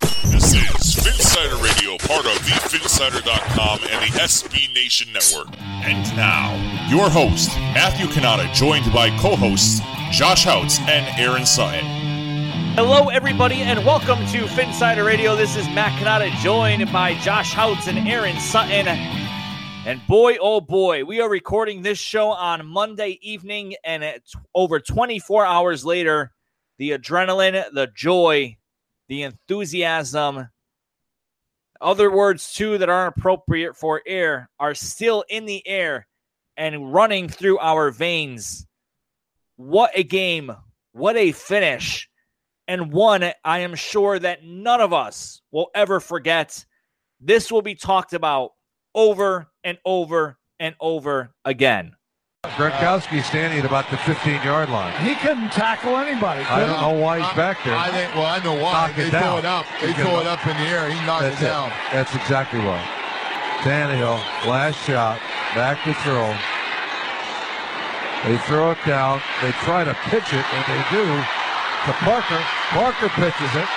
This is Phinsider Radio, part of the Phinsider.com and the SB Nation Network. And now, your host, Matthew Kanata, joined by co-hosts Josh Houts and Aaron Sutton. Hello, everybody, and welcome to Phinsider Radio. This is Matt Kanata, joined by Josh Houts and Aaron Sutton. And boy, oh boy, we are recording this show on Monday evening, and over 24 hours later, the adrenaline, the joy, the enthusiasm, other words too that aren't appropriate for air are still in the air and running through our veins. What a game. What a finish. And one I am sure that none of us will ever forget. This will be talked about over and over and over again. Gronkowski standing at about the 15 yard line. He couldn't tackle anybody. I don't know why he's back there. I think. Well, I know why. Knock they it throw down. it up. They He throw it up in the air. He knocked That's it it. down. That's exactly why. Tannehill, last shot, back to throw. They throw it down. They try to pitch it, and they do to Parker. Parker pitches it.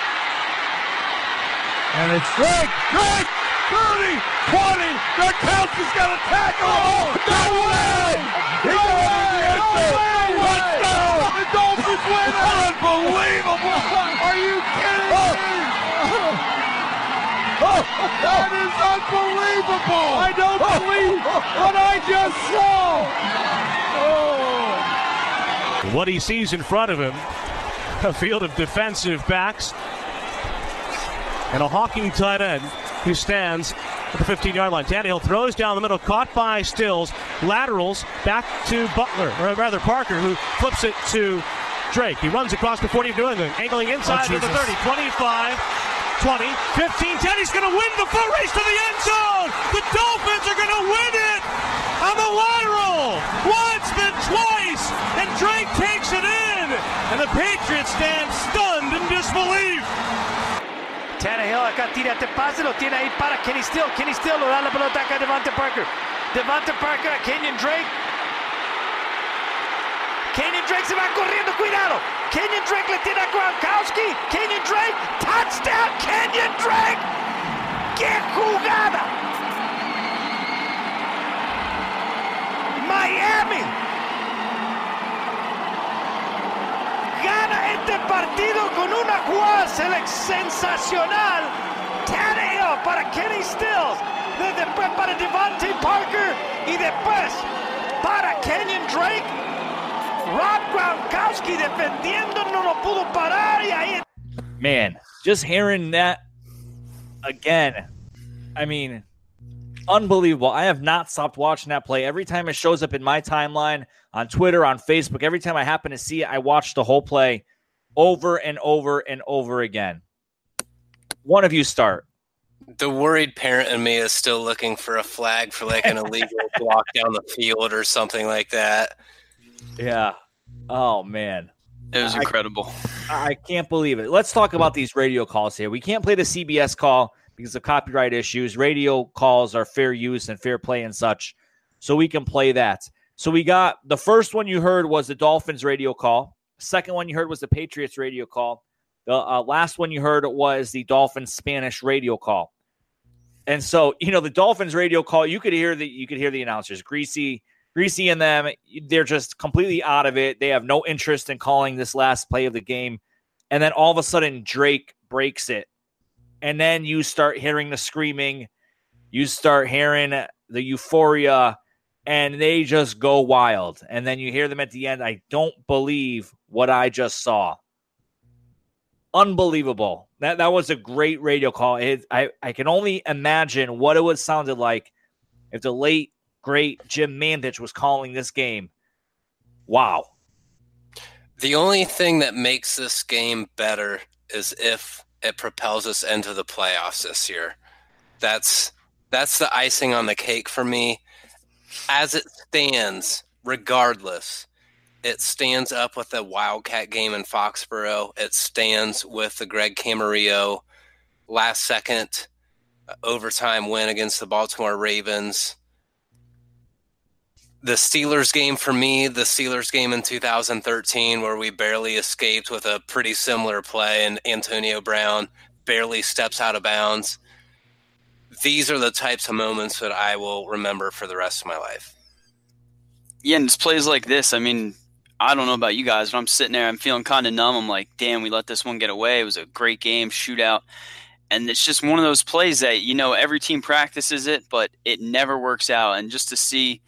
And it's Drake! Drake! 30! 20! Gronkowski's got a tackle! Oh, no way! He got it in the end zone! Touchdown! The Dolphins win! Unbelievable! Are you kidding oh. me? Oh, that is unbelievable! Oh. I don't oh. believe what I just saw! Oh. What he sees in front of him, a field of defensive backs, and a hawking tight end who stands at the 15 yard line. Tannehill throws down the middle, caught by Stills, laterals back to Butler, or rather Parker, who flips it to Drake. He runs across the 40 of New England, angling inside oh, to the 30, 25. 20, 15, 10. He's going to win the full race to the end zone. The Dolphins are going to win it on the lateral. Once, then twice. And Drake takes it in. And the Patriots stand stunned in disbelief. Tannehill acá tira este pase, lo tiene ahí para Kenny Still. Kenny Still lo da la pelota acá a Devante Parker. Devante Parker a Kenyon Drake. Kenyon Drake se va corriendo, cuidado. Kenyon Drake le tiene a Gronkowski. Kenyon Drake, touchdown, Kenyon Drake. ¡Qué jugada! Miami gana este partido con una jugada sensacional. Para Kenny Stills. Después para Devante Parker. Y después para Kenyon Drake. Rob Gronkowski defendiendo, no lo pudo parar. Y ahí Man, just hearing that again. I mean, unbelievable. I have not stopped watching that play. Every time it shows up in my timeline on Twitter, on Facebook, every time I happen to see it, I watch the whole play over and over and over again. One of you start. The worried parent in me is still looking for a flag for like an illegal block down the field or something like that. Yeah. Oh man. It was I- incredible. I can't believe it. Let's talk about these radio calls here. We can't play the CBS call because of copyright issues. Radio calls are fair use and fair play and such. So we can play that. So we got the first one you heard was the Dolphins radio call. Second one you heard was the Patriots radio call. The uh, last one you heard was the Dolphins Spanish radio call. And so, you know, the Dolphins radio call, you could hear the you could hear the announcers, Greasy, Greasy and them, they're just completely out of it. They have no interest in calling this last play of the game. And then all of a sudden Drake breaks it. And then you start hearing the screaming, you start hearing the euphoria, and they just go wild. And then you hear them at the end. I don't believe what I just saw. Unbelievable. That that was a great radio call. It, I, I can only imagine what it would sounded like if the late great Jim Mandich was calling this game. Wow. The only thing that makes this game better is if it propels us into the playoffs this year. That's that's the icing on the cake for me. As it stands, regardless, it stands up with the Wildcat game in Foxborough. It stands with the Greg Camarillo last second uh, overtime win against the Baltimore Ravens. The Steelers game for me, the Steelers game in 2013, where we barely escaped with a pretty similar play, and Antonio Brown barely steps out of bounds. These are the types of moments that I will remember for the rest of my life. Yeah, and it's plays like this. I mean, I don't know about you guys, but I'm sitting there, I'm feeling kind of numb. I'm like, damn, we let this one get away. It was a great game, shootout. And it's just one of those plays that, you know, every team practices it, but it never works out. And just to see,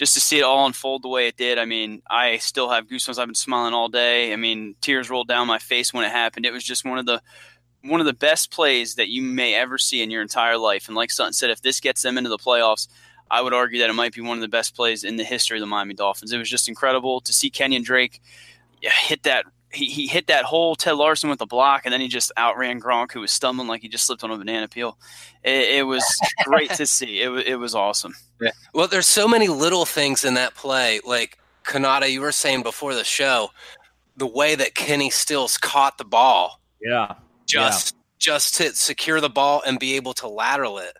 just to see it all unfold the way it did, I mean, I still have goosebumps. I've been smiling all day. I mean, tears rolled down my face when it happened. It was just one of the, one of the best plays that you may ever see in your entire life. And like Sutton said, if this gets them into the playoffs, I would argue that it might be one of the best plays in the history of the Miami Dolphins. It was just incredible to see Kenyon Drake hit that. He, he hit that hole, Ted Larsen with a block, and then he just outran Gronk, who was stumbling like he just slipped on a banana peel. It, it was great to see. It, it was awesome. Yeah. Well, there's so many little things in that play. Like Kanata, you were saying before the show, the way that Kenny Stills caught the ball. Yeah. Just yeah. just to secure the ball and be able to lateral it.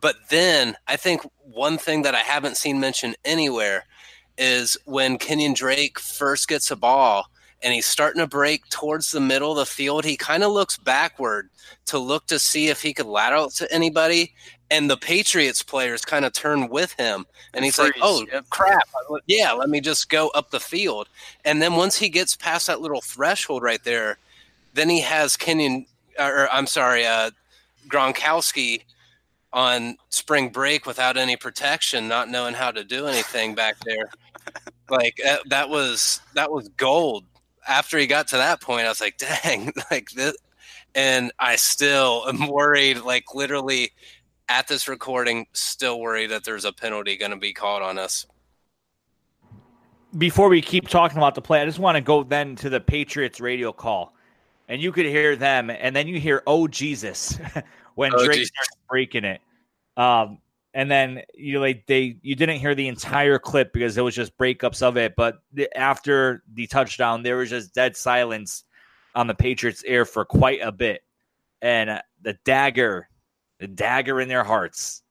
But then I think one thing that I haven't seen mentioned anywhere is when Kenyon Drake first gets a ball and he's starting to break towards the middle of the field, he kind of looks backward to look to see if he could lateral to anybody. And the Patriots players kind of turn with him. And he's like, oh, yep. crap. Yeah, let me just go up the field. And then once he gets past that little threshold right there, then he has Kenyon, or I'm sorry, uh, Gronkowski on spring break without any protection, not knowing how to do anything back there. like uh, that was that was gold. After he got to that point, I was like, "Dang!" Like this, and I still am worried. Like literally, at this recording, still worried that there's a penalty going to be called on us. Before we keep talking about the play, I just want to go then to the Patriots radio call, and you could hear them, and then you hear, "Oh Jesus." when oh, Drake geez. starts breaking it. Um, and then you like they you didn't hear the entire clip because it was just breakups of it. But the, after the touchdown, there was just dead silence on the Patriots' air for quite a bit, and uh, the dagger, the dagger in their hearts.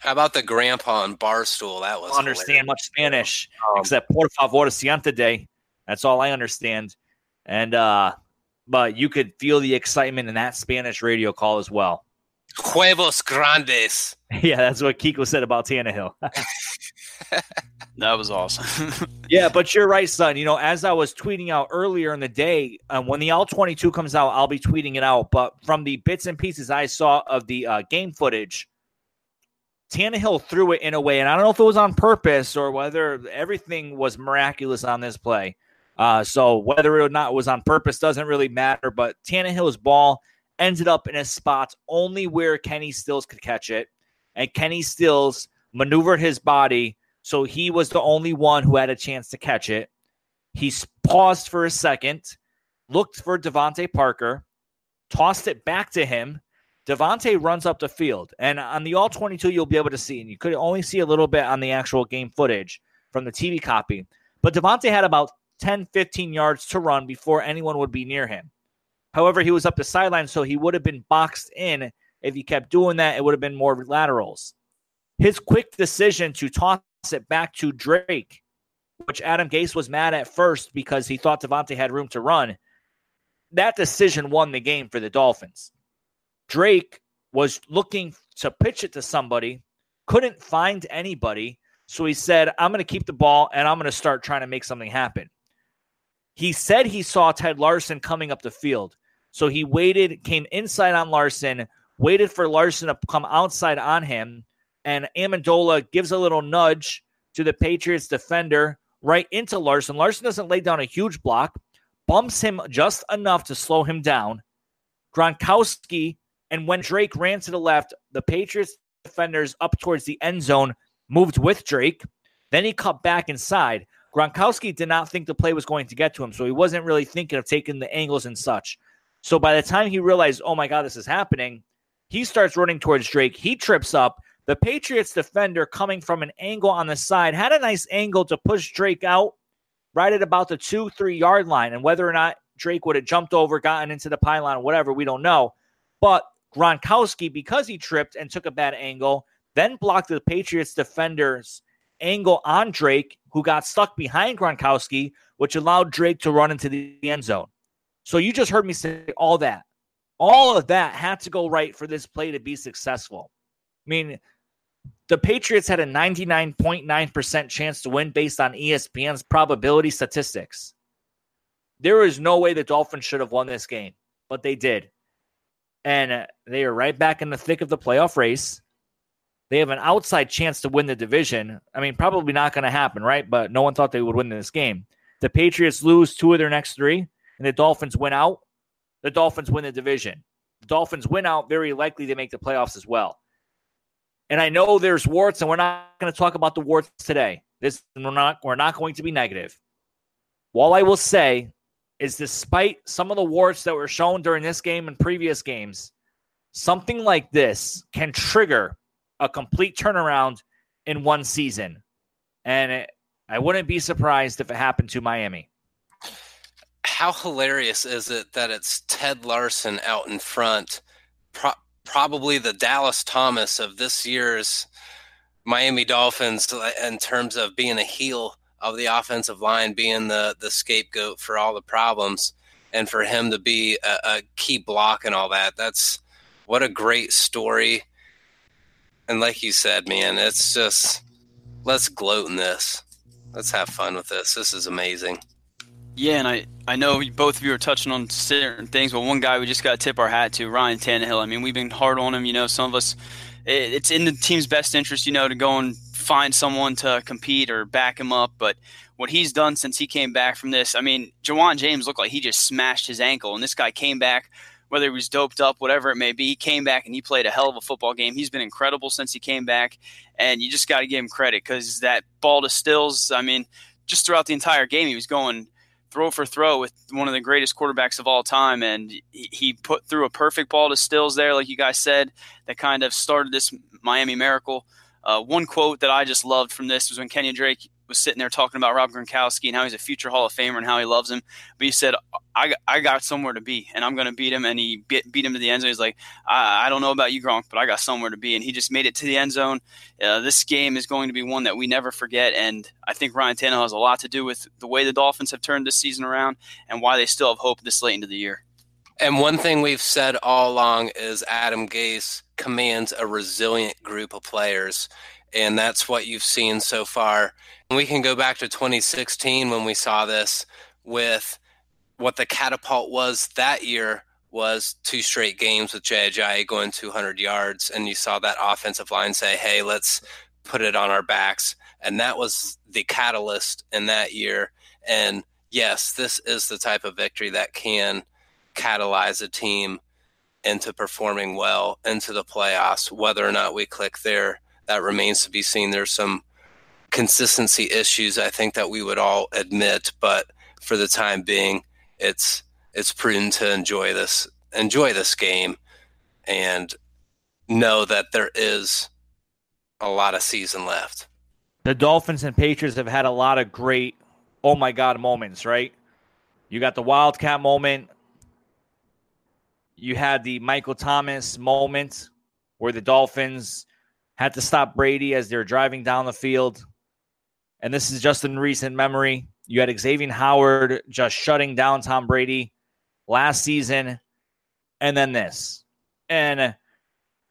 How about the grandpa on barstool? That was I understand hilarious. much Spanish um, except por favor siéntate. That's all I understand. And uh but you could feel the excitement in that Spanish radio call as well. Huevos grandes. Yeah, that's what Kiko said about Tannehill. that was awesome. yeah, but you're right, son. You know, as I was tweeting out earlier in the day, um, when the All 22 comes out, I'll be tweeting it out. But from the bits and pieces I saw of the uh, game footage, Tannehill threw it in a way, and I don't know if it was on purpose or whether everything was miraculous on this play. Uh, so whether or not it was on purpose doesn't really matter. But Tannehill's ball ended up in a spot only where Kenny Stills could catch it, and Kenny Stills maneuvered his body so he was the only one who had a chance to catch it. He paused for a second, looked for DeVante Parker, tossed it back to him. DeVante runs up the field, and on the all 22, you'll be able to see, and you could only see a little bit on the actual game footage from the TV copy. But DeVante had about 10, 15 yards to run before anyone would be near him. However, he was up the sideline, so he would have been boxed in If he kept doing that, it would have been more laterals. His quick decision to toss it back to Drake, which Adam Gase was mad at first because he thought DeVante had room to run, that decision won the game for the Dolphins. Drake was looking to pitch it to somebody, couldn't find anybody. So he said, I'm going to keep the ball and I'm going to start trying to make something happen. He said he saw Ted Larsen coming up the field. So he waited, came inside on Larsen, waited for Larsen to come outside on him. And Amendola gives a little nudge to the Patriots defender right into Larsen. Larsen doesn't lay down a huge block, bumps him just enough to slow him down. Gronkowski, and when Drake ran to the left, the Patriots defenders up towards the end zone moved with Drake. Then he cut back inside. Gronkowski did not think the play was going to get to him, so he wasn't really thinking of taking the angles and such. So by the time he realized, oh my God, this is happening, he starts running towards Drake. He trips up. The Patriots defender coming from an angle on the side had a nice angle to push Drake out right at about the two, three yard line. And whether or not Drake would have jumped over, gotten into the pylon, whatever, we don't know. But Gronkowski, because he tripped and took a bad angle, then blocked the Patriots defender's angle on Drake, who got stuck behind Gronkowski, which allowed Drake to run into the end zone. So you just heard me say all that. All of that had to go right for this play to be successful. I mean, the Patriots had a 99.9% chance to win based on ESPN's probability statistics. There is no way the Dolphins should have won this game, but they did. And uh, they are right back in the thick of the playoff race. They have an outside chance to win the division. I mean, probably not going to happen, right? But no one thought they would win this game. The Patriots lose two of their next three, and the Dolphins win out. The Dolphins win the division. The Dolphins win out, very likely to make the playoffs as well. And I know there's warts, and we're not going to talk about the warts today. This we're not we're not going to be negative. All I will say is despite some of the warts that were shown during this game and previous games, something like this can trigger a complete turnaround in one season. And it, I wouldn't be surprised if it happened to Miami. How hilarious is it that it's Ted Larsen out in front, pro- probably the Dallas Thomas of this year's Miami Dolphins uh, in terms of being a heel of the offensive line, being the the scapegoat for all the problems, and for him to be a, a key block and all that. That's what a great story. And like you said, man, it's just let's gloat in this. Let's have fun with this. This is amazing. Yeah, and I, I know both of you are touching on certain things, but one guy we just got to tip our hat to, Ryan Tannehill. I mean, we've been hard on him. You know, some of us, it, it's in the team's best interest, you know, to go and find someone to compete or back him up. But what he's done since he came back from this, I mean, Ja'Wuan James looked like he just smashed his ankle, and this guy came back whether he was doped up, whatever it may be. He came back and he played a hell of a football game. He's been incredible since he came back, and you just got to give him credit because that ball to Stills, I mean, just throughout the entire game, he was going throw for throw with one of the greatest quarterbacks of all time, and he put through a perfect ball to Stills there, like you guys said, that kind of started this Miami miracle. Uh, one quote that I just loved from this was when Kenyon Drake was sitting there talking about Rob Gronkowski and how he's a future Hall of Famer and how he loves him. But he said, I, I got somewhere to be and I'm going to beat him. And he beat, beat him to the end zone. He's like, I, I, don't know about you, Gronk, but I got somewhere to be. And he just made it to the end zone. Uh, this game is going to be one that we never forget. And I think Ryan Tannehill has a lot to do with the way the Dolphins have turned this season around and why they still have hope this late into the year. And one thing we've said all along is Adam Gase commands a resilient group of players and that's what you've seen so far. And we can go back to 2016 when we saw this with what the catapult was that year was two straight games with Ajayi going 200 yards, and you saw that offensive line say, "Hey, let's put it on our backs," and that was the catalyst in that year. And yes, this is the type of victory that can catalyze a team into performing well into the playoffs, whether or not we click there that remains to be seen. There's some consistency issues I think that we would all admit, but for the time being, it's it's prudent to enjoy this enjoy this game and know that there is a lot of season left. The Dolphins and Patriots have had a lot of great oh my god moments, right? You got the Wildcat moment. You had the Michael Thomas moment where the Dolphins had to stop Brady as they're driving down the field. And this is just in recent memory. You had Xavier Howard just shutting down Tom Brady last season, and then this. And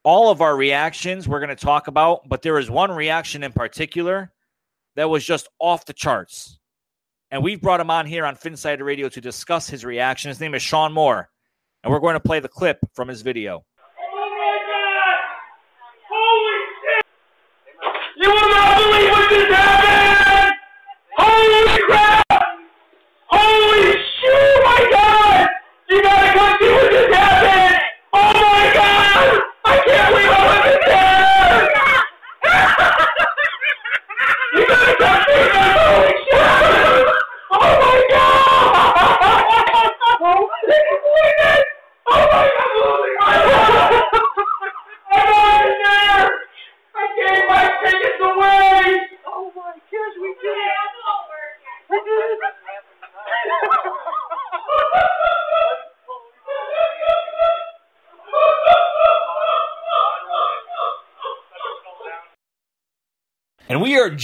all of our reactions we're going to talk about, but there is one reaction in particular that was just off the charts. And we've brought him on here on Phinsider Radio to discuss his reaction. His name is Shaun Moore, and we're going to play the clip from his video.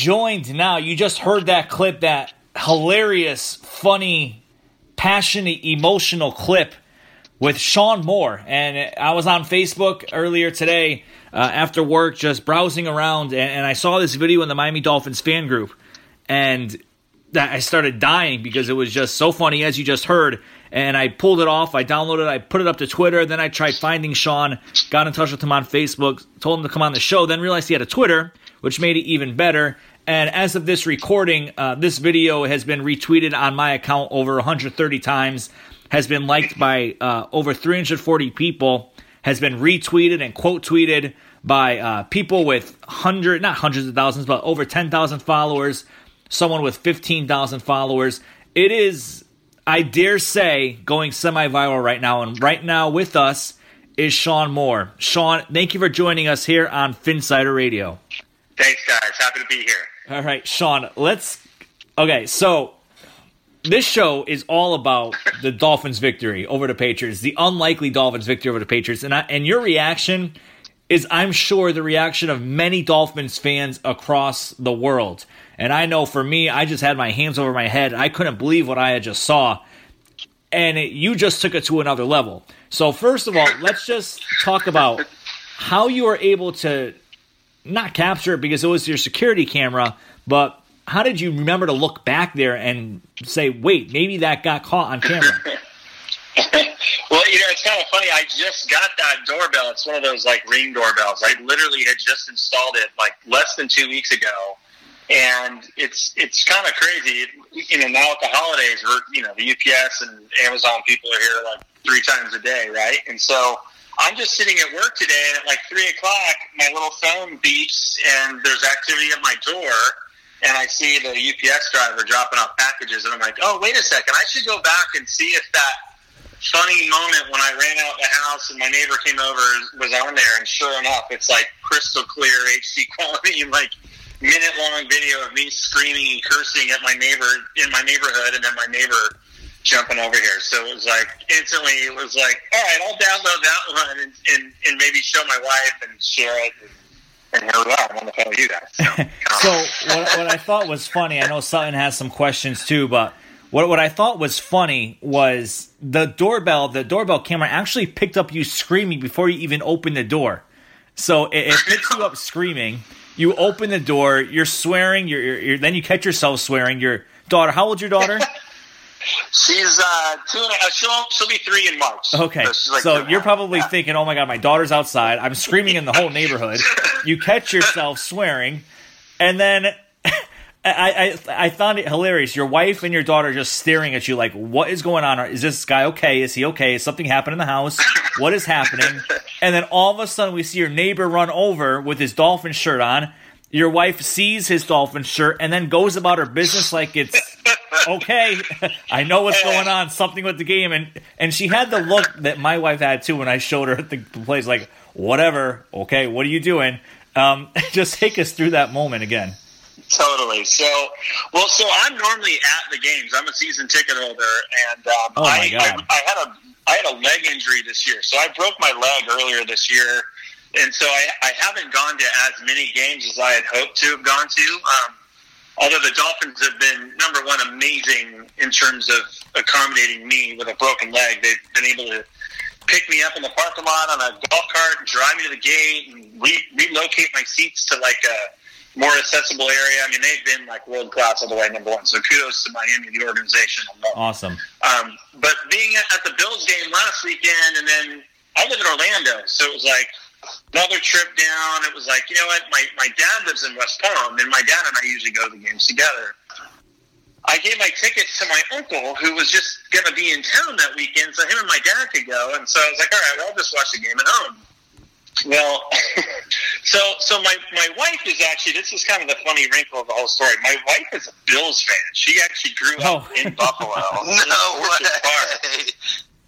Joined now. You just heard that clip, that hilarious, funny, passionate, emotional clip with Shaun Moore. And I was on Facebook earlier today uh, after work, just browsing around, and, and I saw this video in the Miami Dolphins fan group. And that I started dying because it was just so funny, as you just heard. And I pulled it off. I downloaded it. I put it up to Twitter. Then I tried finding Shaun, got in touch with him on Facebook, told him to come on the show. Then realized he had a Twitter, which made it even better. And as of this recording, uh, this video has been retweeted on my account over 130 times, has been liked by uh, over 340 people, has been retweeted and quote tweeted by uh, people with hundred, not hundreds of thousands, but over 10,000 followers, someone with 15,000 followers. It is, I dare say, going semi viral right now. And right now with us is Shaun Moore. Shaun, thank you for joining us here on Phinsider Radio. Thanks, guys. Happy to be here. All right, Shaun, let's. Okay, so this show is all about the Dolphins' victory over the Patriots, the unlikely Dolphins' victory over the Patriots, and I, and your reaction is, I'm sure, the reaction of many Dolphins fans across the world. And I know for me, I just had my hands over my head. I couldn't believe what I had just saw, and it, you just took it to another level. So first of all, let's just talk about how you were able to not capture it because it was your security camera, but how did you remember to look back there and say, wait, maybe that got caught on camera? well, you know, it's kind of funny. I just got that doorbell. It's one of those like ring doorbells. I literally had just installed it like less than two weeks ago. And it's it's kind of crazy, you know. Now at the holidays, we're you know the UPS and Amazon people are here like three times a day, right? And so I'm just sitting at work today, and at like three o'clock, my little phone beeps, and there's activity at my door, and I see the UPS driver dropping off packages, and I'm like, oh, wait a second, I should go back and see if that funny moment when I ran out the house and my neighbor came over was on there, and sure enough, it's like crystal clear HD quality, like minute long video of me screaming and cursing at my neighbor in my neighborhood, and then my neighbor jumping over here. So it was like instantly, it was like, all right, I'll download that one and, and, and maybe show my wife and share it. And, and here we are. I'm on the phone with you guys. So, so what, what I thought was funny, I know Sutton has some questions too, but what what I thought was funny was the doorbell. The doorbell camera actually picked up you screaming before you even opened the door. So it, it picks you up screaming. You open the door. You're swearing. You're, you're, you're then you catch yourself swearing. Your daughter. How old's your daughter? She's uh, two and a, uh, she'll she'll be three in March. Okay, so, like so you're probably yeah. thinking, "Oh my god, my daughter's outside. I'm screaming in the whole neighborhood." you catch yourself swearing, and then I, I I found it hilarious. Your wife and your daughter just staring at you like, "What is going on? Is this guy okay? Is he okay? Is something happened in the house? What is happening?" And then all of a sudden, we see your neighbor run over with his dolphin shirt on. Your wife sees his dolphin shirt and then goes about her business like it's okay. I know what's going on. Something with the game, and and she had the look that my wife had too when I showed her the plays. Like, whatever. Okay, what are you doing? Um, just take us through that moment again. Totally. So, well, so I'm normally at the games. I'm a season ticket holder, and um, oh my I, God. I, I had a I had a leg injury this year. So I broke my leg earlier this year and so I, I haven't gone to as many games as I had hoped to have gone to. Um, although the Dolphins have been number one amazing in terms of accommodating me with a broken leg, they've been able to pick me up in the parking lot on a golf cart, and drive me to the gate, and re- relocate my seats to like a more accessible area. I mean, they've been like world class all the way number one. So kudos to Miami, the organization. Awesome. Um, but being at the Bills game last weekend, and then I live in Orlando, so it was like another trip down. It was like, you know what? My my dad lives in West Palm, and my dad and I usually go to the games together. I gave my ticket to my uncle, who was just going to be in town that weekend, so him and my dad could go. And so I was like, all right, well, I'll just watch the game at home. Well, so so my my wife is actually this is kind of the funny wrinkle of the whole story. My wife is a Bills fan. She actually grew up Oh. in Buffalo. No Orchard Park.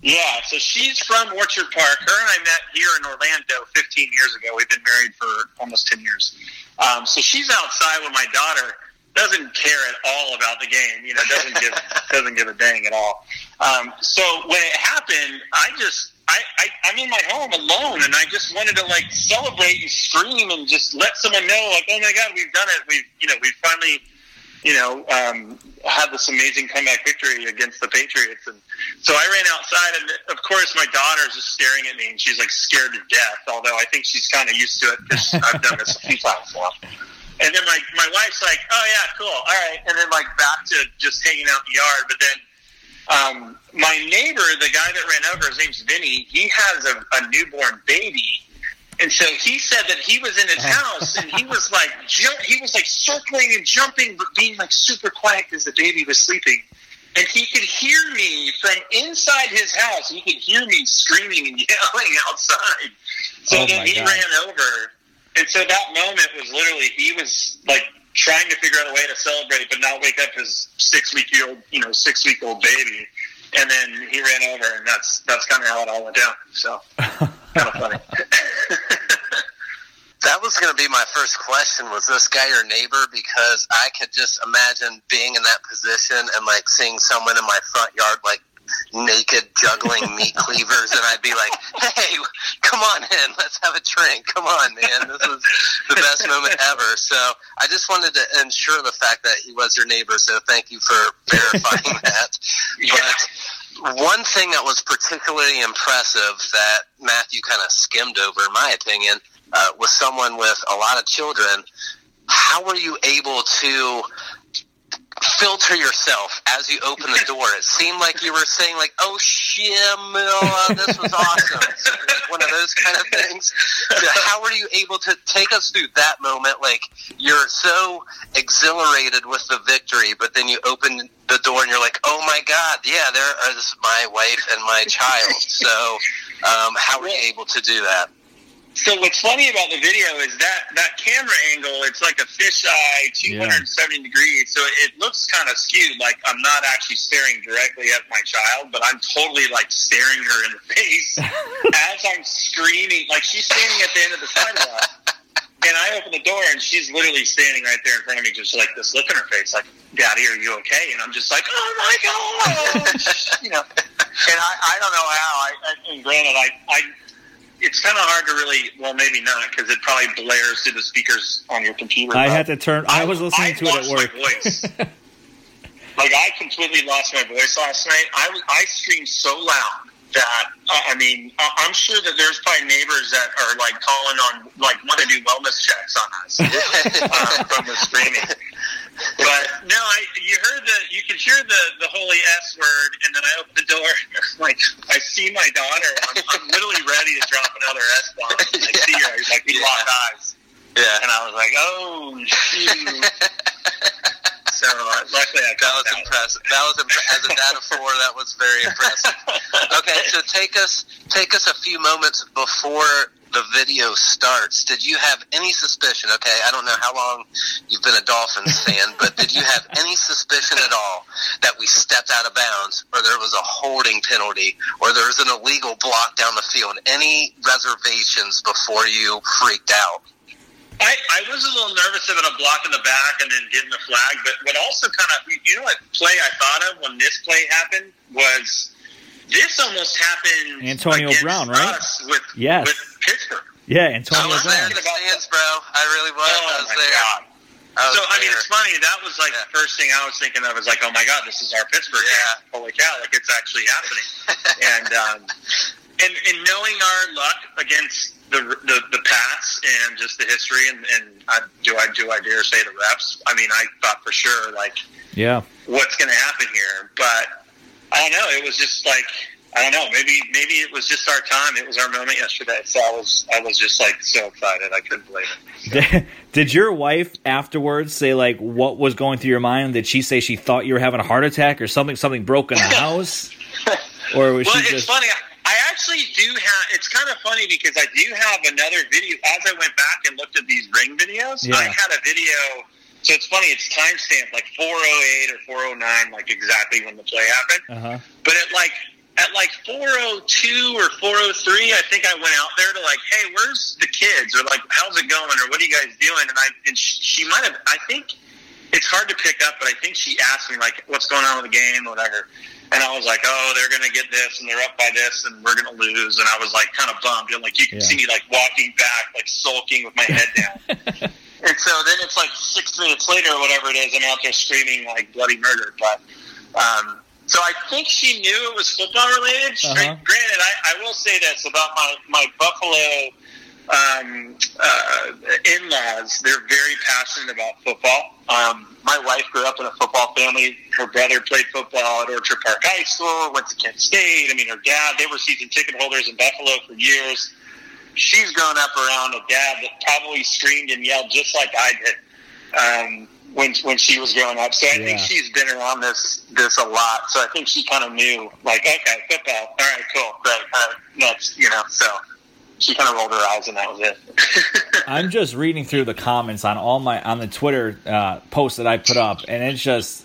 Yeah, so she's from Orchard Park. Her and I met here in Orlando 15 years ago. We've been married for almost 10 years. Um, so she's outside with my daughter. Doesn't care at all about the game. You know, doesn't give doesn't give a dang at all. Um, so when it happened, I just I, I I'm in my home alone, and I just wanted to like celebrate and scream and just let someone know, like, oh my god, we've done it. We've you know we've finally you know, um, had this amazing comeback victory against the Patriots. And so I ran outside, and of course, my daughter's just staring at me, and she's like scared to death. Although I think she's kind of used to it because I've done this a few times now. And then my my wife's like, "Oh yeah, cool, all right." And then like back to just hanging out in the yard. But then um, my neighbor, the guy that ran over, his name's Vinny. He has a, a newborn baby. And so he said that he was in his uh-huh. house and he was like he was like circling and jumping, but being like super quiet because the baby was sleeping. And he could hear me from inside his house. He could hear me screaming and yelling outside. So Oh, then he God. ran over, and so that moment was literally he was like trying to figure out a way to celebrate, but not wake up his six week old, you know, six week old baby. And then he ran over, and that's that's kind of how it all went down. So kind of funny. That was going to be my first question. Was this guy your neighbor? Because I could just imagine being in that position and like seeing someone in my front yard like naked juggling meat cleavers, and I'd be like, "Hey, come on in, let's have a drink. Come on, man, this is the best moment ever." So I just wanted to ensure the fact that he was your neighbor. So thank you for verifying that. But one thing that was particularly impressive that Matthew kind of skimmed over, in my opinion, uh, was someone with a lot of children. How were you able to filter yourself as you open the door? It seemed like you were saying, like, "Oh shit, this was awesome," one of those kind of things. So how were you able to take us through that moment? Like, you're so exhilarated with the victory, but then you open the door and you're like, "Oh my god, yeah, there is my wife and my child." So, um, how were you able to do that? So what's funny about the video is that that camera angle, it's like a fisheye, 270 degrees. So it looks kind of skewed. Like I'm not actually staring directly at my child, but I'm totally like staring her in the face as I'm screaming. Like she's standing at the end of the sidewalk. And I open the door, and she's literally standing right there in front of me, just like this look in her face, like, "Daddy, are you okay?" And I'm just like, "Oh my god!" you know. And I, I don't know how. I, I and granted, I, I it's kind of hard to really. Well, maybe not because it probably blares through the speakers on your computer. I had to turn. I was listening I to it at lost work. My voice. like I completely lost my voice last night. I was I screamed so loud that uh, I mean I- I'm sure that there's probably neighbors that are like calling on like want to do wellness checks on us uh, from the screaming. But no, I you heard the you could hear the the holy S word, and then I opened the door. Like I see my daughter, I'm, I'm literally ready to drop another S bomb. I see her, like we locked eyes. Yeah. And I was like, oh shoot. so uh, luckily I That was impressive. That was imp- as a dad of four. That was very impressive. Okay, so take us take us a few moments before the video starts. Did you have any suspicion? Okay, I don't know how long you've been a Dolphins fan, but did you have any suspicion at all that we stepped out of bounds, or there was a holding penalty, or there was an illegal block down the field? Any reservations before you freaked out? I, I was a little nervous about a block in the back and then getting the flag, but what also kind of, you know what play I thought of when this play happened was this almost happened Antonio against Brown, right? us with, Yes. with Pittsburgh. Yeah, Antonio I was Brown. there in the stands, bro. I really was. Oh I was my there. god! I was so I mean, it's funny. That was like the first thing I was thinking of. Was like, oh my god, this is our Pittsburgh game. Holy cow! Like it's actually happening. and um, and and knowing our luck against the the, the Pats and just the history and and I, do I do I dare say the refs? I mean, I thought for sure like Yeah. what's going to happen here, but I don't know. It was just like. I don't know. Maybe maybe it was just our time. It was our moment yesterday. So I was I was just like so excited. I couldn't believe it. Did, did your wife afterwards say like what was going through your mind? Did she say she thought you were having a heart attack or something? Something broke in the house, or was she well, she it's funny. I actually do have. It's kind of funny because I do have another video. As I went back and looked at these ring videos, Yeah. I had a video. So it's funny. It's timestamped like 408 or 409, like exactly when the play happened. Uh huh. But at like at like 402 or 403, I think I went out there to like, hey, where's the kids? Or like, how's it going? Or what are you guys doing? And I and she, she might have. I think it's hard to pick up, but I think she asked me like, what's going on with the game, or whatever. And I was like, oh, they're going to get this, and they're up by this, and we're going to lose. And I was like, kind of bummed. And like, you can Yeah. see me like walking back, like sulking with my head down. and so then it's like six minutes later, or whatever it is, I'm out there screaming like bloody murder. But um, so I think she knew it was football related. Uh-huh. Granted, I, I will say this about my my Buffalo um, uh, in-laws. They're very passionate about football. Um, my wife grew up in a football family. Her brother played football at Orchard Park High School. Went to Kent State. I mean, her dad. They were season ticket holders in Buffalo for years. She's grown up around a dad that probably screamed and yelled just like I did um, when when she was growing up. So I think she's been around this this a lot. So I think she kind of knew, like, okay, football. All right, cool, great. Uh, next, you know. So she kind of rolled her eyes, and that was it. I'm just reading through the comments on all my on the Twitter uh, posts that I put up, and it's just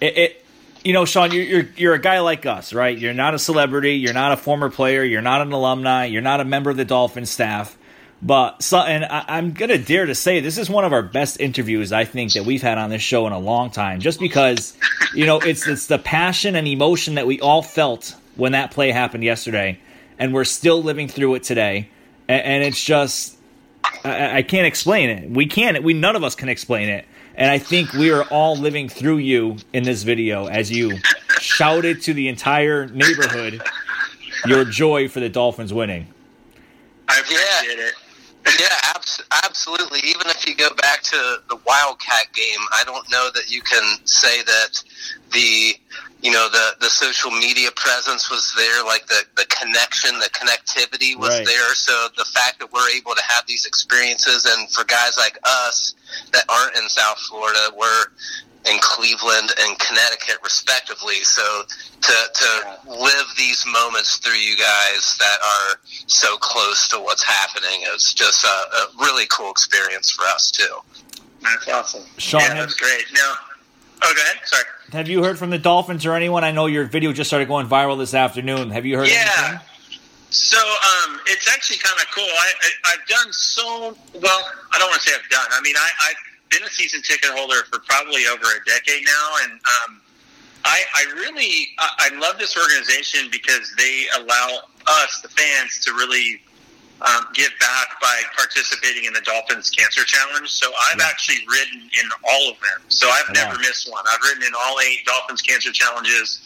it. it you know, Shaun, you're, you're you're a guy like us, right? You're not a celebrity. You're not a former player. You're not an alumni. You're not a member of the Dolphins staff. But and I, I'm gonna dare to say this is one of our best interviews I think that we've had on this show in a long time. Just because, you know, it's it's the passion and emotion that we all felt when that play happened yesterday, and we're still living through it today. And, and it's just I, I can't explain it. We can't. We none of us can explain it. And I think we are all living through you in this video as you shouted to the entire neighborhood your joy for the Dolphins winning. I appreciate it. Yeah, abs- absolutely. Even if you go back to the Wildcat game, I don't know that you can say that the you know the the social media presence was there, like the the connection, the connectivity was Right. there. So the fact that we're able to have these experiences, and for guys like us that aren't in South Florida, we're in Cleveland and Connecticut, respectively. So to to live these moments through you guys that are so close to what's happening is just a, a really cool experience for us too. That's awesome. Shaun, yeah, have- that's great. No. Oh, go ahead. Sorry. Have you heard from the Dolphins or anyone? I know your video just started going viral this afternoon. Have you heard Yeah. anything? So um, it's actually kind of cool. I, I, I've done so well. I don't want to say I've done. I mean, I, I've been a season ticket holder for probably over a decade now, and um, I, I really I, I love this organization because they allow us, the fans, to really um, give back by participating in the Dolphins Cancer Challenge. So I've actually ridden in all of them. So I've Wow. never missed one. I've ridden in all eight Dolphins Cancer Challenges.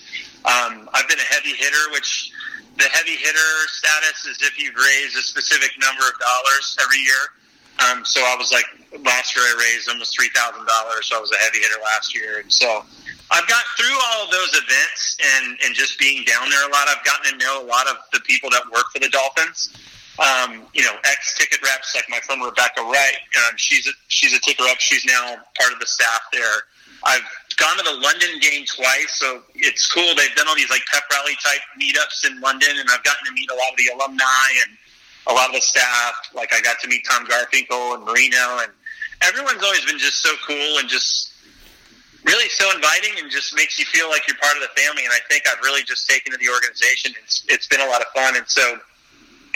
Um, I've been a heavy hitter, which the heavy hitter status is if you've raised a specific number of dollars every year. Um, so I was like, last year I raised almost three thousand dollars. So I was a heavy hitter last year, and so I've got through all of those events and and just being down there a lot. I've gotten to know a lot of the people that work for the Dolphins. Um, you know, ex ticket reps like my friend Rebecca Wright. Um, she's a she's a ticket rep. She's now part of the staff there. I've gone to the London game twice, so it's cool. They've done all these like pep rally type meetups in London, and I've gotten to meet a lot of the alumni and a lot of the staff. Like I got to meet Tom Garfinkel and Marino, and everyone's always been just so cool and just really so inviting and just makes you feel like you're part of the family. And I think I've really just taken to the organization. It's it's been a lot of fun, and so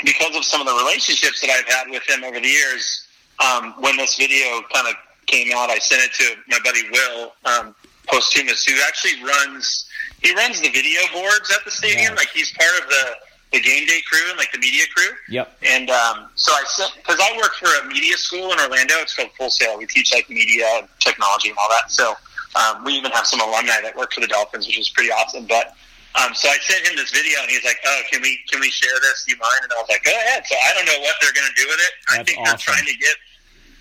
because of some of the relationships that I've had with them over the years, um, when this video kind of came out, I sent it to my buddy Will um, Posthumus, who actually runs he runs the video boards at the stadium. Like he's part of the the game day crew and like the media crew. Yep. And um, so I sent because I work for a media school in Orlando. It's called Full Sail. We teach like media, and technology, and all that. So um, we even have some alumni that work for the Dolphins, which is pretty awesome. But um, so I sent him this video, and he's like, "Oh, can we can we share this? Do you mind?" And I was like, "Go ahead." So I don't know what they're going to do with it. I think awesome. they're trying to get.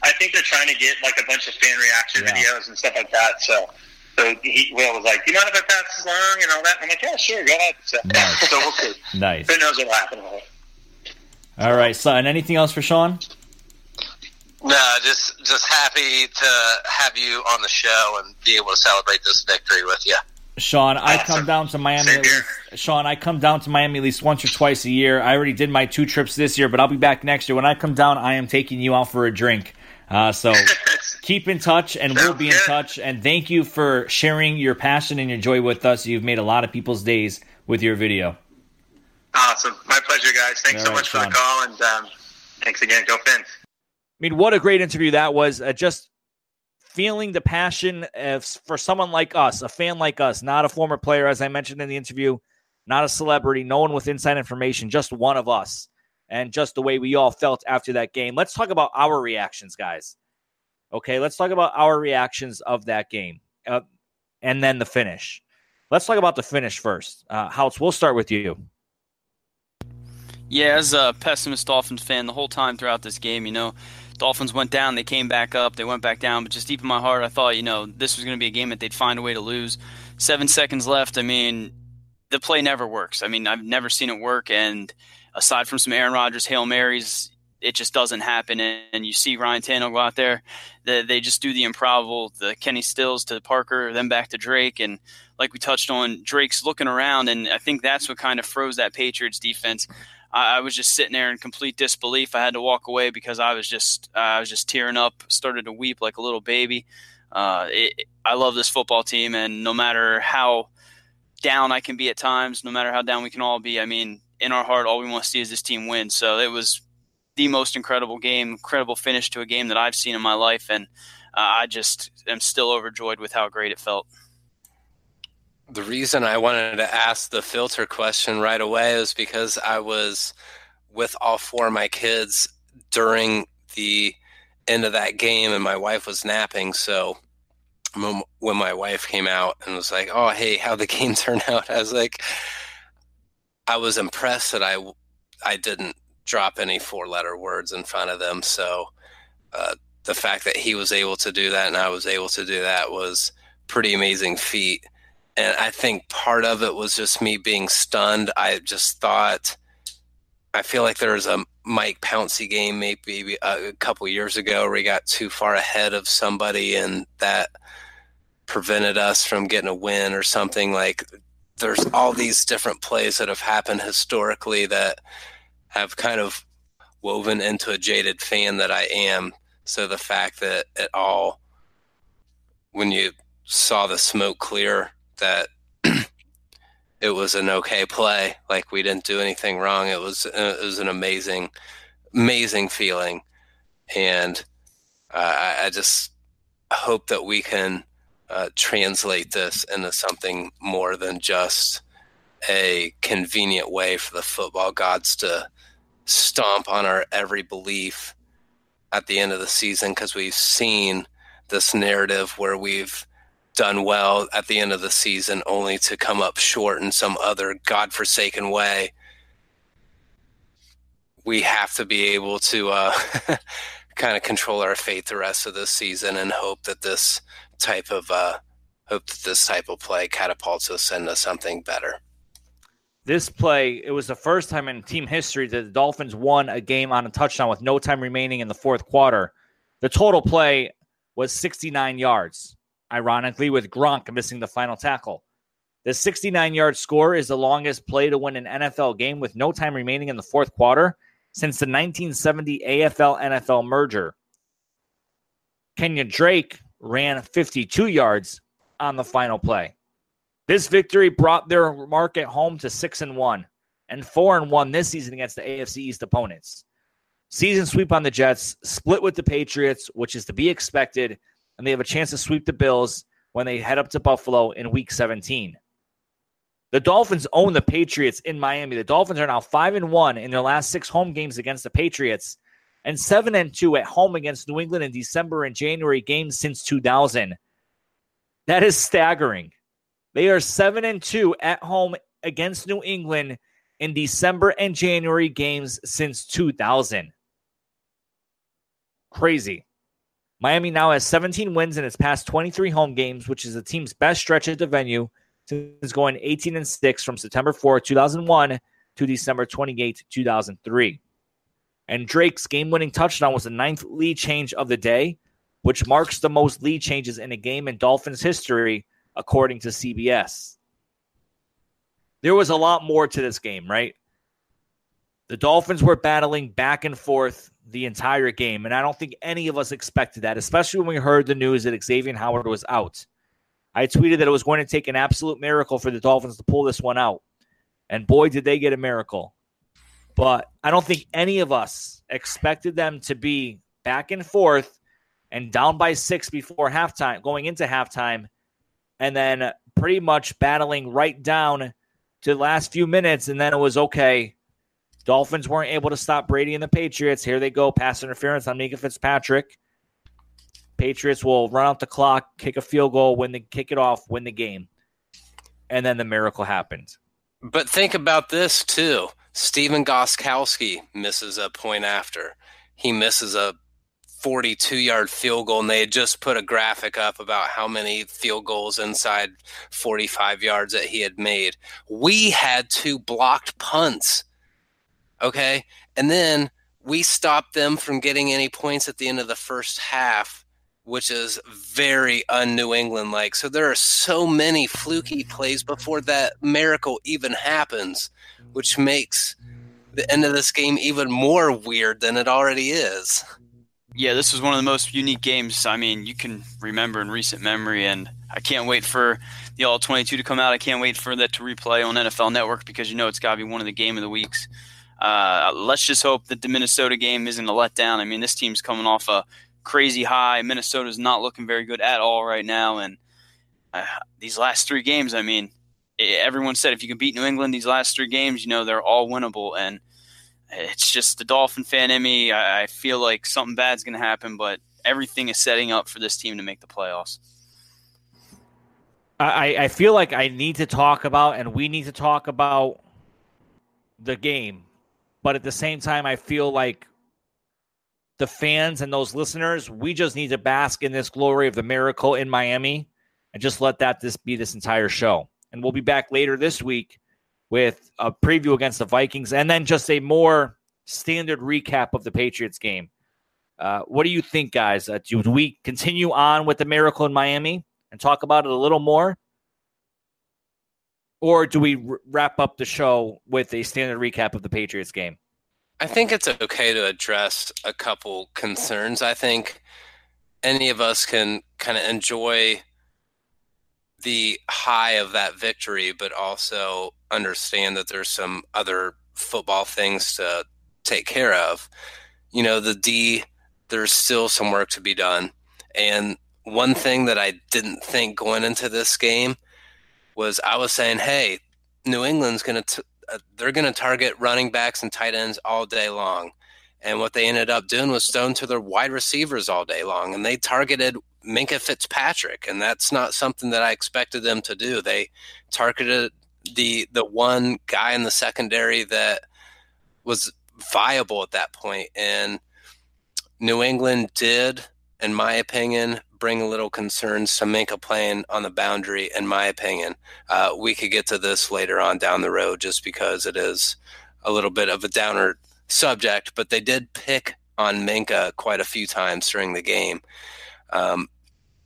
I think they're trying to get like a bunch of fan reaction Yeah. videos and stuff like that. So. So he, Will was like, "Do you mind if I pass this along and all that?" I'm like, "Yeah, sure, go ahead." So, Nice. so we'll see. Nice. Who knows what'll happen? All right, so and anything else for Shaun? No, just just happy to have you on the show and be able to celebrate this victory with you. Shaun, I come down to Miami. At least, Shaun, I come down to Miami at least once or twice a year. I already did my two trips this year, but I'll be back next year. When I come down, I am taking you out for a drink. Uh, so keep in touch, and we'll be in touch. And thank you for sharing your passion and your joy with us. You've made a lot of people's days with your video. Awesome. My pleasure, guys. Thanks All so right, much for Shaun. the call, and um, thanks again. Go Fins. I mean, what a great interview that was. Uh, just feeling the passion of, for someone like us, a fan like us, not a former player, as I mentioned in the interview, not a celebrity, no one with inside information, just one of us, and just the way we all felt after that game. Let's talk about our reactions, guys. Okay, let's talk about our reactions of that game, uh, and then the finish. Let's talk about the finish first. Uh, we'll start with you. Yeah, as a pessimist Dolphins fan, the whole time throughout this game, you know, Dolphins went down, they came back up, they went back down, but just deep in my heart, I thought, you know, this was going to be a game that they'd find a way to lose. Seven seconds left. I mean, the play never works. I mean, I've never seen it work, and aside from some Aaron Rodgers hail marys, it just doesn't happen. And, you see Ryan Tannehill go out there, they, they just do the improbable, the Kenny Stills to Parker, then back to Drake, and like we touched on, Drake's looking around, and I think that's what kind of froze that Patriots defense. I, I was just sitting there in complete disbelief. I had to walk away because I was just uh, I was just tearing up, started to weep like a little baby. Uh, it, I love this football team, and no matter how down I can be at times, no matter how down we can all be, I mean, in our heart, all we want to see is this team win. So it was the most incredible game, incredible finish to a game that I've seen in my life, and uh, I just am still overjoyed with how great it felt. The reason I wanted to ask the filter question right away is because I was with all four of my kids during the end of that game, and my wife was napping. So when my wife came out and was like, "Oh, hey, how the game turned out," I was like, I was impressed that I I didn't drop any four letter words in front of them. So uh, the fact that he was able to do that and I was able to do that was pretty amazing feat. And I think part of it was just me being stunned. I just thought, I feel like there was a Mike Pouncey game maybe a couple years ago where he got too far ahead of somebody and that prevented us from getting a win or something. Like there's all these different plays that have happened historically that have kind of woven into a jaded fan that I am. So the fact that it all, when you saw the smoke clear, that it was an okay play, like we didn't do anything wrong. It was uh, it was an amazing, amazing feeling, and uh, I, I just hope that we can uh, translate this into something more than just a convenient way for the football gods to stomp on our every belief at the end of the season because we've seen this narrative where we've done well at the end of the season only to come up short in some other godforsaken way. We have to be able to uh, kind of control our fate the rest of this season and hope that this type of uh, hope that this type of play catapults us into something better. This play, it was the first time in team history that the Dolphins won a game on a touchdown with no time remaining in the fourth quarter. The total play was 69 yards, ironically, with Gronk missing the final tackle. The 69 yard score is the longest play to win an NFL game with no time remaining in the fourth quarter since the 1970 AFL NFL merger. Kenyan Drake ran 52 yards on the final play. This victory brought their market home to six and one, and four and one this season against the AFC East opponents. Season sweep on the Jets, split with the Patriots, which is to be expected, and they have a chance to sweep the Bills when they head up to Buffalo in Week 17. The Dolphins own the Patriots in Miami. The Dolphins are now 5 and 1 in their last 6 home games against the Patriots and 7 and 2 at home against New England in December and January games since 2000. That is staggering. They are 7 and 2 at home against New England in December and January games since 2000. Crazy. Miami now has 17 wins in its past 23 home games, which is the team's best stretch at the venue since going 18 and 6 from September 4, 2001 to December 28, 2003. And Drake's game winning touchdown was the ninth lead change of the day, which marks the most lead changes in a game in Dolphins history, according to CBS. There was a lot more to this game, right? The Dolphins were battling back and forth the entire game, and I don't think any of us expected that, especially when we heard the news that Xavier Howard was out. I tweeted that it was going to take an absolute miracle for the Dolphins to pull this one out. And boy, did they get a miracle. But I don't think any of us expected them to be back and forth and down by six before halftime, going into halftime, and then pretty much battling right down to the last few minutes. And then it was okay. Dolphins weren't able to stop Brady and the Patriots. Here they go, pass interference on Minkah Fitzpatrick. Patriots will run out the clock, kick a field goal, win the kick it off, win the game. And then the miracle happens. But think about this too. Stephen Gostkowski misses a point after. He misses a 42 yard field goal, and they had just put a graphic up about how many field goals inside 45 yards that he had made. We had two blocked punts. Okay. And then we stopped them from getting any points at the end of the first half which is very un New England like. So there are so many fluky plays before that miracle even happens, which makes the end of this game even more weird than it already is. Yeah, this was one of the most unique games. I mean, you can remember in recent memory, and I can't wait for the All 22 to come out. I can't wait for that to replay on NFL Network because you know it's got to be one of the game of the weeks. Uh, let's just hope that the Minnesota game isn't a letdown. I mean, this team's coming off a crazy high. Minnesota's not looking very good at all right now. And uh, these last three games, I mean, everyone said if you can beat New England these last three games, you know, they're all winnable. And it's just the Dolphin fan in me. I, I feel like something bad's going to happen, but everything is setting up for this team to make the playoffs. I, I feel like I need to talk about, and we need to talk about the game. But at the same time, I feel like the fans and those listeners, we just need to bask in this glory of the miracle in Miami and just let that this be this entire show. And we'll be back later this week with a preview against the Vikings and then just a more standard recap of the Patriots game. Uh, what do you think, guys? Uh, do we continue on with the miracle in Miami and talk about it a little more? Or do we r- wrap up the show with a standard recap of the Patriots game? I think it's okay to address a couple concerns. I think any of us can kind of enjoy the high of that victory, but also understand that there's some other football things to take care of. You know, the D, there's still some work to be done. And one thing that I didn't think going into this game was I was saying, hey, New England's going to uh, they're going to target running backs and tight ends all day long. And what they ended up doing was stone to their wide receivers all day long. And they targeted Minkah Fitzpatrick. And that's not something that I expected them to do. They targeted the the one guy in the secondary that was viable at that. And New England did, in my opinion, bring a little concerns to Minkah playing on the boundary, in my opinion. Uh, we could get to this later on down the road just because it is a little bit of a downer subject, but they did pick on Minkah quite a few times during the game. Um,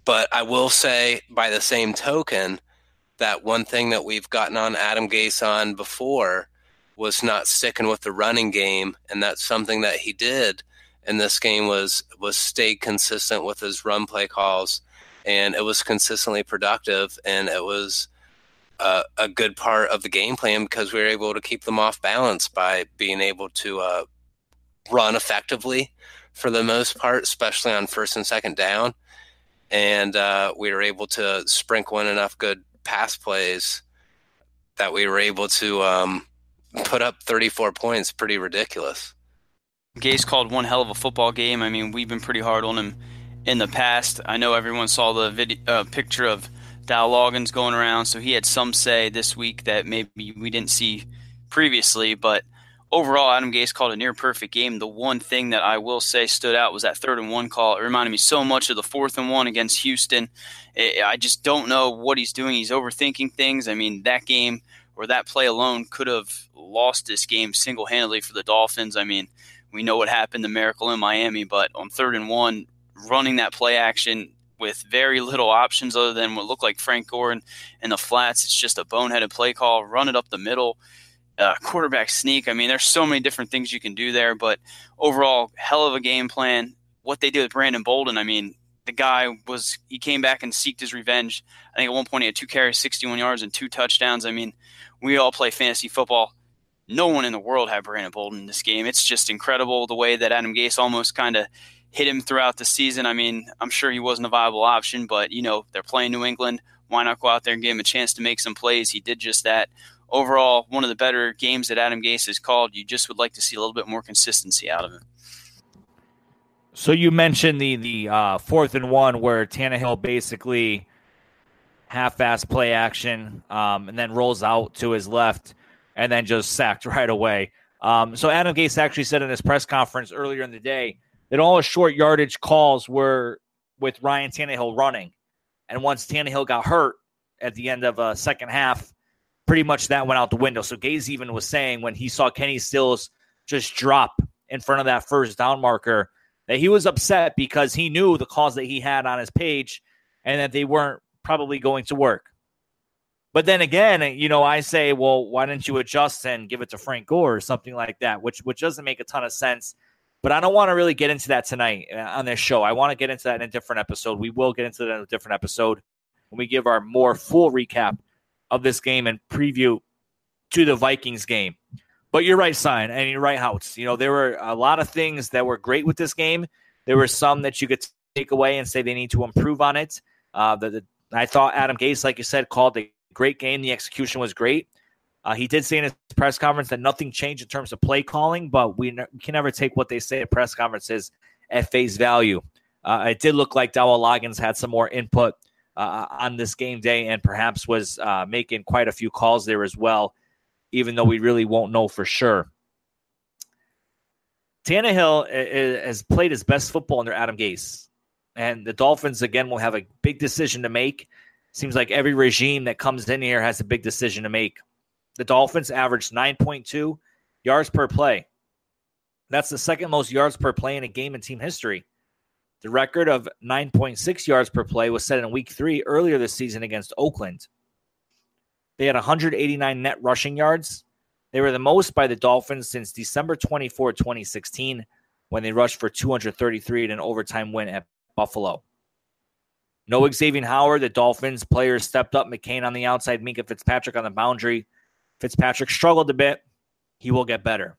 but I will say, by the same token, that one thing that we've gotten on Adam Gase on before was not sticking with the running game, and that's something that he did in this game was was stayed consistent with his run play calls, and it was consistently productive, and it was a, a good part of the game plan because we were able to keep them off balance by being able to uh, run effectively for the most part, especially on first and second down, and uh, we were able to sprinkle in enough good pass plays that we were able to um, put up 34 points. Pretty ridiculous. Gase called one hell of a football game. I mean, we've been pretty hard on him in the past. I know everyone saw the video uh, picture of Dowell Loggins going around, so he had some say this week that maybe we didn't see previously. But overall, Adam Gase called a near perfect game. The one thing that I will say stood out was that third and one call. It reminded me so much of the fourth and one against Houston. I just don't know what he's doing. He's overthinking things. I mean, that game or that play alone could have lost this game single handedly for the Dolphins. I mean, we know what happened to Miracle in Miami, but on third and one, running that play action with very little options other than what looked like Frank Gore in the flats, it's just a boneheaded play call. Run it up the middle uh, quarterback sneak. I mean, there's so many different things you can do there, but overall, hell of a game plan. What they did with Brandon Bolden, I mean, the guy was he came back and seeked his revenge. I think at one point he had two carries, 61 yards, and two touchdowns. I mean, we all play fantasy football. No one in the world had Brandon Bolden in this game. It's just incredible the way that Adam Gase almost kind of hit him throughout the season. I mean, I'm sure he wasn't a viable option, but you know they're playing New England. Why not go out there and give him a chance to make some plays? He did just that overall one of the better games that Adam Gase has called. You just would like to see a little bit more consistency out of him. So you mentioned the the uh, fourth and one where Tannehill basically half-ass play action um, and then rolls out to his left and then just sacked right away. Um, so Adam Gase actually said in his press conference earlier in the day that all his short yardage calls were with Ryan Tannehill running, and once Tannehill got hurt at the end of a second half, pretty much that went out the window. So Gase even was saying when he saw Kenny Stills just drop in front of that first down marker that he was upset because he knew the calls that he had on his page and that they weren't probably going to work. But then again, you know, I say, well, why didn't you adjust and give it to Frank Gore or something like that, which which doesn't make a ton of sense. But I don't want to really get into that tonight uh, on this show. I want to get into that in a different episode. We will get into that in a different episode when we give our more full recap of this game and preview to the Vikings game. But you're right, Sign, and you're right, Houtz. You know, there were a lot of things that were great with this game. There were some that you could take away and say they need to improve on it. Uh, the, the, I thought Adam Gase, like you said, called a great game. The execution was great. Uh, he did say in his press conference that nothing changed in terms of play calling, but we, ne- can never take what they say at press conferences at face value. Uh, it did look like Dowell Loggins had some more input uh, on this game day and perhaps was uh, making quite a few calls there as well, even though we really won't know for sure. Tannehill has played his best football under Adam Gase. And the Dolphins, again, will have a big decision to make. Seems like every regime that comes in here has a big decision to make. The Dolphins averaged 9.2 yards per play. That's the second most yards per play in a game in team history. The record of 9.6 yards per play was set in week three earlier this season against Oakland. They had 189 net rushing yards. They were the most by the Dolphins since December 24, 2016, when they rushed for 233 in an overtime win at Buffalo. No Xavier Howard. The Dolphins players stepped up. McCain on the outside, Minkah Fitzpatrick on the boundary. Fitzpatrick struggled a bit. He will get better.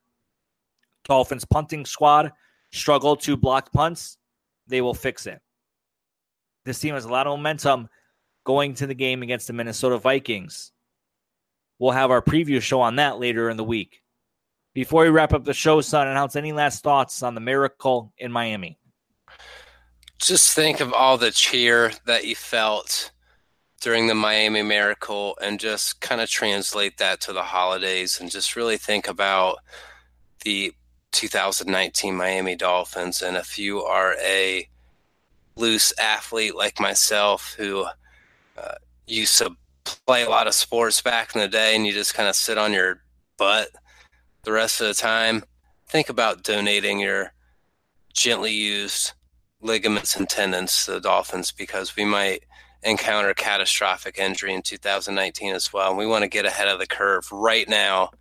Dolphins punting squad struggled to block punts they will fix it. This team has a lot of momentum going to the game against the Minnesota Vikings. We'll have our preview show on that later in the week. Before we wrap up the show, son, announce any last thoughts on the miracle in Miami? Just think of all the cheer that you felt during the Miami Miracle and just kind of translate that to the holidays and just really think about the 2019 Miami Dolphins. And if you are a loose athlete like myself who uh, used to play a lot of sports back in the day and you just kind of sit on your butt the rest of the time, think about donating your gently used ligaments and tendons to the Dolphins because we might encounter catastrophic injury in 2019 as well. And we want to get ahead of the curve right now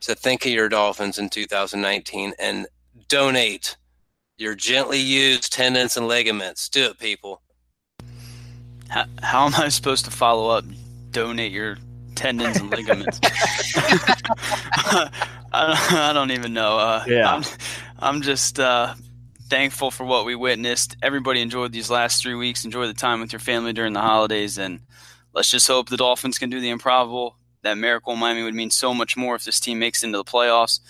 to think of your Dolphins in 2019 and donate your gently used tendons and ligaments. Do it, people. How, how am I supposed to follow up? Donate your tendons and ligaments. I, don't, I, don't, even know. Uh, yeah. I'm, I'm just uh, thankful for what we witnessed. Everybody enjoyed these last three weeks. Enjoy the time with your family during the holidays. And let's just hope the Dolphins can do the improbable that miracle in Miami would mean so much more if this team makes into the playoffs.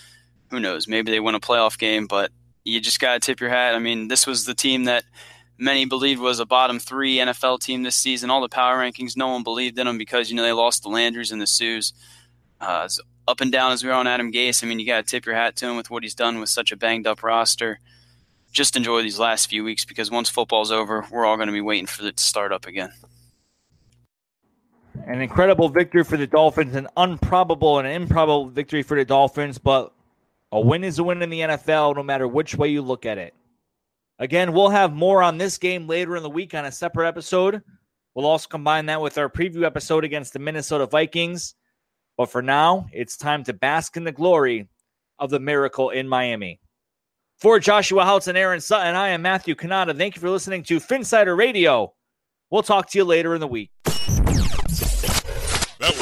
Who knows? Maybe they win a playoff game, but you just got to tip your hat. I mean, this was the team that many believed was a bottom three NFL team this season. All the power rankings, no one believed in them because, you know, they lost the Landrys and the Suhs. Uh, up and down as we are on Adam Gase, I mean, you got to tip your hat to him with what he's done with such a banged up roster. Just enjoy these last few weeks because once football's over, we're all going to be waiting for it to start up again. An incredible victory for the Dolphins, an improbable and improbable victory for the Dolphins, but a win is a win in the NFL no matter which way you look at it. Again, we'll have more on this game later in the week on a separate episode. We'll also combine that with our preview episode against the Minnesota Vikings. But for now, it's time to bask in the glory of the miracle in Miami. For Joshua Houtz and Aaron Sutton, I am Matthew Kanata. Thank you for listening to Phinsider Radio. We'll talk to you later in the week.